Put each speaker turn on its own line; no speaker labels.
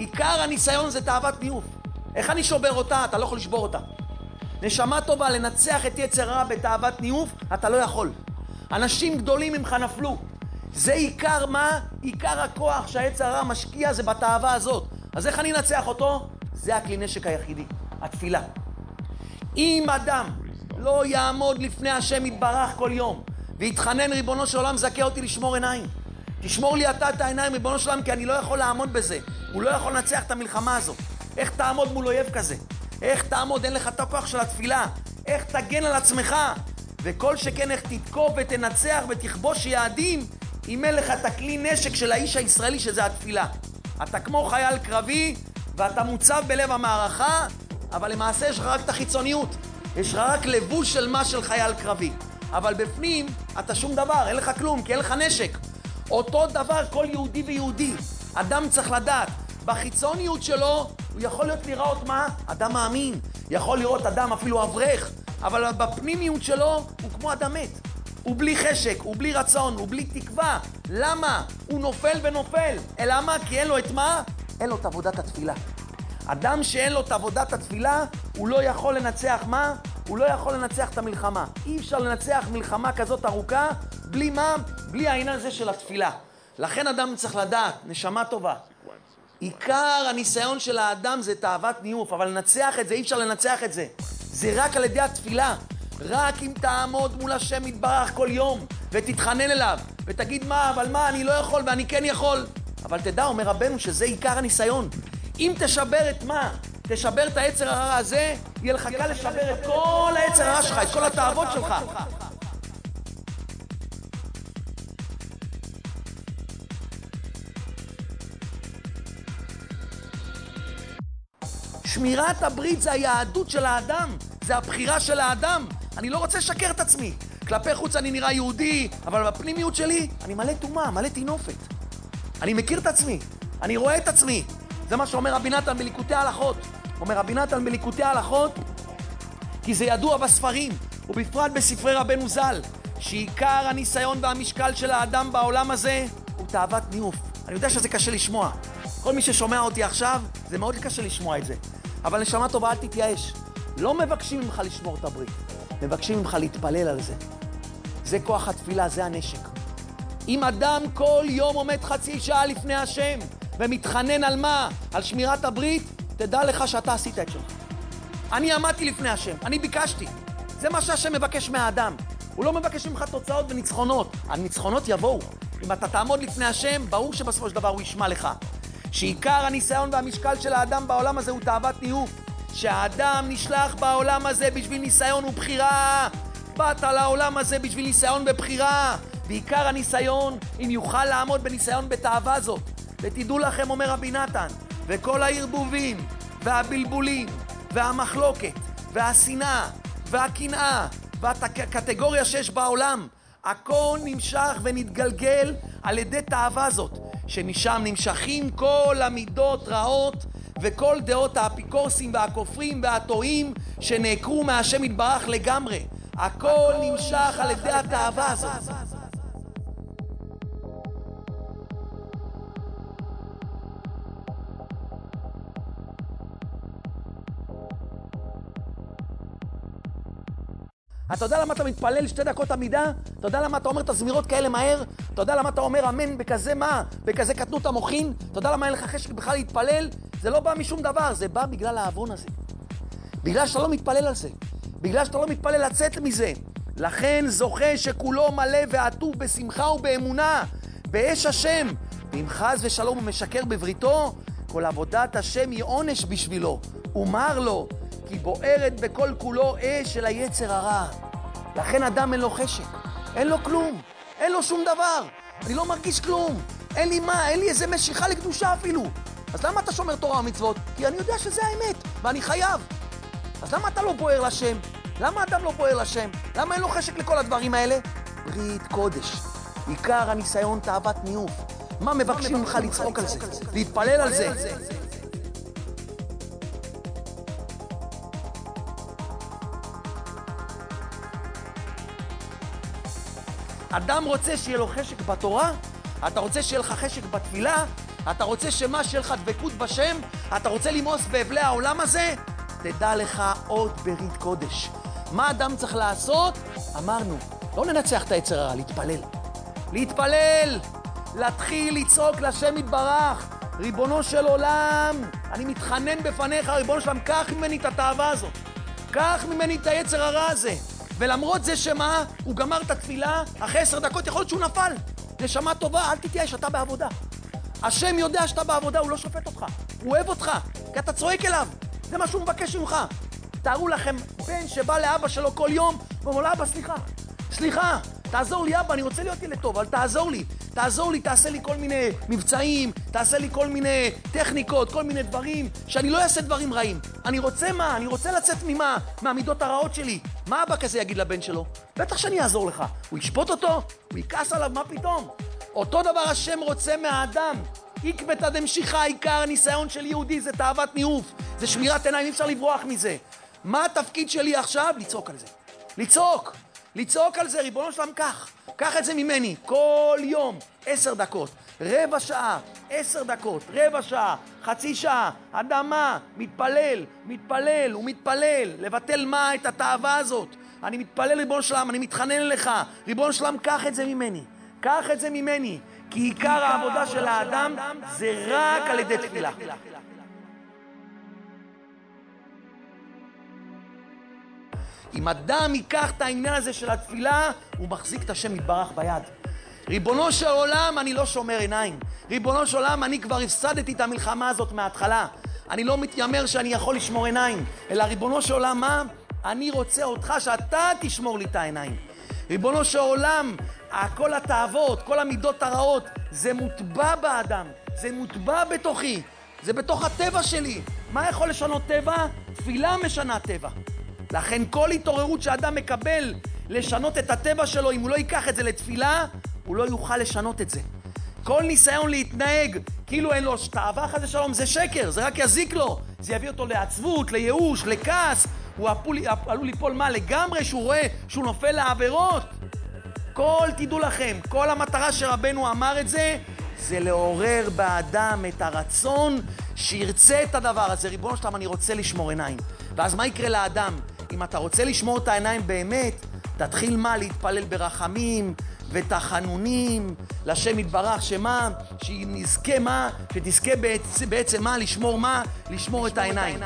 עיקר הניסיון זה תאוות ניאוף. איך אני שובר אותה? אתה לא יכול לשבור אותה. נשמה טובה, לנצח את יצר הרע בתאוות ניאוף, אתה לא יכול. אנשים גדולים ממך נפלו. זה עיקר מה? עיקר הכוח שהיצר הרע משקיע זה בתאווה הזאת. אז איך אני אנצח אותו? זה הכלי נשק היחידי, התפילה. אם אדם לא יעמוד לפני השם יתברך כל יום ויתחנן, ריבונו של עולם, זכה אותי לשמור עיניים. תשמור לי אתה את העיניים, ריבונו של עולם, כי אני לא יכול לעמוד בזה. הוא לא יכול לנצח את המלחמה הזאת. איך תעמוד מול אויב כזה? איך תעמוד? אין לך את הכוח של התפילה. איך תגן על עצמך? וכל שכן איך תתקוף ותנצח ותכבוש יעדים אם אין לך את הכלי נשק של האיש הישראלי שזה התפילה. אתה כמו חייל קרבי ואתה מוצב בלב המערכה, אבל למעשה יש לך רק את החיצוניות. יש לך רק לבוש של מה של חייל קרבי. אבל בפנים אתה שום דבר, אין לך כלום, כי אין לך נשק. אותו דבר כל יהודי ויהודי. אדם צריך לדעת, בחיצוניות שלו הוא יכול להיות לראות מה? אדם מאמין. יכול לראות אדם אפילו אברך, אבל בפנימיות שלו הוא כמו אדם מת. הוא בלי חשק, הוא בלי רצון, הוא בלי תקווה. למה? הוא נופל ונופל. אלא מה? כי אין לו את מה? אין לו את עבודת התפילה. אדם שאין לו את עבודת התפילה, הוא לא יכול לנצח מה? הוא לא יכול לנצח את המלחמה. אי אפשר לנצח מלחמה כזאת ארוכה בלי מה? בלי העניין הזה של התפילה. לכן אדם צריך לדעת, נשמה טובה. עיקר הניסיון של האדם זה תאוות ניאוף, אבל לנצח את זה, אי אפשר לנצח את זה. זה רק על ידי התפילה. רק אם תעמוד מול השם יתברך כל יום, ותתחנן אליו, ותגיד מה, אבל מה, אני לא יכול ואני כן יכול. אבל תדע, אומר רבנו, שזה עיקר הניסיון. אם תשבר את מה? תשבר את היצר הרע הזה, יהיה לך קל לשבר את כל היצר הרע שלך, את כל התאוות שלך. שמירת הברית זה היהדות של האדם, זה הבחירה של האדם. אני לא רוצה לשקר את עצמי. כלפי חוץ אני נראה יהודי, אבל בפנימיות שלי אני מלא טומאה, מלא טינופת. אני מכיר את עצמי, אני רואה את עצמי. זה מה שאומר רבי נתן בליקוטי ההלכות. אומר רבי נתן בליקוטי ההלכות, כי זה ידוע בספרים, ובפרט בספרי רבנו ז"ל, שעיקר הניסיון והמשקל של האדם בעולם הזה הוא תאוות ניאוף. אני יודע שזה קשה לשמוע. כל מי ששומע אותי עכשיו, זה מאוד קשה לשמוע את זה. אבל נשמה טובה, אל תתייאש. לא מבקשים ממך לשמור את הברית, מבקשים ממך להתפלל על זה. זה כוח התפילה, זה הנשק. אם אדם כל יום עומד חצי שעה לפני השם ומתחנן על מה? על שמירת הברית, תדע לך שאתה עשית את שלך. אני עמדתי לפני השם, אני ביקשתי. זה מה שהשם מבקש מהאדם. הוא לא מבקש ממך תוצאות וניצחונות. הניצחונות יבואו. אם אתה תעמוד לפני השם, ברור שבסופו של דבר הוא ישמע לך. שעיקר הניסיון והמשקל של האדם בעולם הזה הוא תאוות ניאוף. שהאדם נשלח בעולם הזה בשביל ניסיון ובחירה. באת לעולם הזה בשביל ניסיון ובחירה. ועיקר הניסיון, אם יוכל לעמוד בניסיון בתאווה זאת. ותדעו לכם, אומר רבי נתן, וכל הערבובים, והבלבולים, והמחלוקת, והשנאה, והקנאה, והקטגוריה שיש בעולם, הכל נמשך ונתגלגל על ידי תאווה זאת, שמשם נמשכים כל המידות רעות וכל דעות האפיקורסים והכופרים והטועים שנעקרו מהשם יתברך לגמרי. הכל נמשך על ידי התאווה הזאת. אתה יודע למה אתה מתפלל שתי דקות עמידה? אתה יודע למה אתה אומר את הזמירות כאלה מהר? אתה יודע למה אתה אומר אמן בכזה מה? בכזה קטנות המוחין? אתה יודע למה אין לך חשק בכלל להתפלל? זה לא בא משום דבר, זה בא בגלל העוון הזה. בגלל שאתה לא מתפלל על זה. בגלל שאתה לא מתפלל לצאת מזה. לכן זוכה שכולו מלא ועטוב בשמחה ובאמונה, באש השם. ואם חס ושלום הוא משקר בבריתו, כל עבודת השם היא עונש בשבילו. ומר לו, כי בוערת בכל כולו אש של היצר הרע. לכן אדם אין לו חשק, אין לו כלום, אין לו שום דבר. אני לא מרגיש כלום, אין לי מה, אין לי איזה משיכה לקדושה אפילו. אז למה אתה שומר תורה ומצוות? כי אני יודע שזה האמת, ואני חייב. אז למה אתה לא בוער לשם? למה אדם לא בוער לשם? למה אין לו חשק לכל הדברים האלה? ברית קודש. עיקר הניסיון תאוות ניאוף. מה מבקשים ממך לצחוק על זה? להתפלל על זה? אדם רוצה שיהיה לו חשק בתורה? אתה רוצה שיהיה לך חשק בתפילה? אתה רוצה שמה, שיהיה לך דבקות בשם? אתה רוצה למאוס באבלי העולם הזה? תדע לך עוד ברית קודש. מה אדם צריך לעשות? אמרנו, לא לנצח את היצר הרע, להתפלל. להתפלל! להתחיל לצעוק לשם יתברך. ריבונו של עולם, אני מתחנן בפניך, ריבונו של עולם, קח ממני את התאווה הזאת. קח ממני את היצר הרע הזה. ולמרות זה שמה, הוא גמר את התפילה, אחרי עשר דקות יכול להיות שהוא נפל. נשמה טובה, אל תתייאש, אתה בעבודה. השם יודע שאתה בעבודה, הוא לא שופט אותך. הוא אוהב אותך, כי אתה צועק אליו. זה מה שהוא מבקש ממך. תארו לכם בן שבא לאבא שלו כל יום, ואומר לו, אבא, סליחה, סליחה, תעזור לי, אבא, אני רוצה להיות ילד טוב, אבל תעזור לי. תעזור לי, תעשה לי כל מיני מבצעים, תעשה לי כל מיני טכניקות, כל מיני דברים, שאני לא אעשה דברים רעים. אני רוצה מה? אני רוצה לצאת ממה? מהמידות הרעות שלי. מה אבא כזה יגיד לבן שלו? בטח שאני אעזור לך. הוא ישפוט אותו? הוא יכעס עליו? מה פתאום? אותו דבר השם רוצה מהאדם. עקבתא דמשיחא, עיקר הניסיון של יהודי זה תאוות ניאוף, זה שמירת עיניים, אי אפשר לברוח מזה. מה התפקיד שלי עכשיו? לצעוק על זה. לצעוק. לצעוק על זה, ריבונו שלם, קח. קח את זה ממני. כל יום, עשר דקות, רבע שעה, עשר דקות, רבע שעה, חצי שעה, אדמה, מתפלל, מתפלל ומתפלל. לבטל מה? את התאווה הזאת. אני מתפלל, ריבונו שלם, אני מתחנן אליך. ריבונו שלם, קח את זה ממני. קח את זה ממני. כי עיקר העבודה של האדם זה רק על ידי תפילה. אם אדם ייקח את העניין הזה של התפילה, הוא מחזיק את השם יתברך ביד. ריבונו של עולם, אני לא שומר עיניים. ריבונו של עולם, אני כבר הפסדתי את המלחמה הזאת מההתחלה. אני לא מתיימר שאני יכול לשמור עיניים, אלא ריבונו של עולם, מה? אני רוצה אותך שאתה תשמור לי את העיניים. ריבונו של עולם, כל התאוות, כל המידות הרעות, זה מוטבע באדם, זה מוטבע בתוכי, זה בתוך הטבע שלי. מה יכול לשנות טבע? תפילה משנה טבע. לכן כל התעוררות שאדם מקבל לשנות את הטבע שלו, אם הוא לא ייקח את זה לתפילה, הוא לא יוכל לשנות את זה. כל ניסיון להתנהג כאילו אין לו תאווה חס ושלום זה שקר, זה רק יזיק לו. זה יביא אותו לעצבות, לייאוש, לכעס. הוא עלול, עלול ליפול מה? לגמרי שהוא רואה שהוא נופל לעבירות. כל, תדעו לכם, כל המטרה שרבנו אמר את זה, זה לעורר באדם את הרצון שירצה את הדבר הזה. ריבונו שלם, אני רוצה לשמור עיניים. ואז מה יקרה לאדם? אם אתה רוצה לשמור את העיניים באמת, תתחיל מה? להתפלל ברחמים ותחנונים לשם יתברך, שמה? שנזכה מה? שתזכה בעצם מה? לשמור מה? לשמור את העיניים.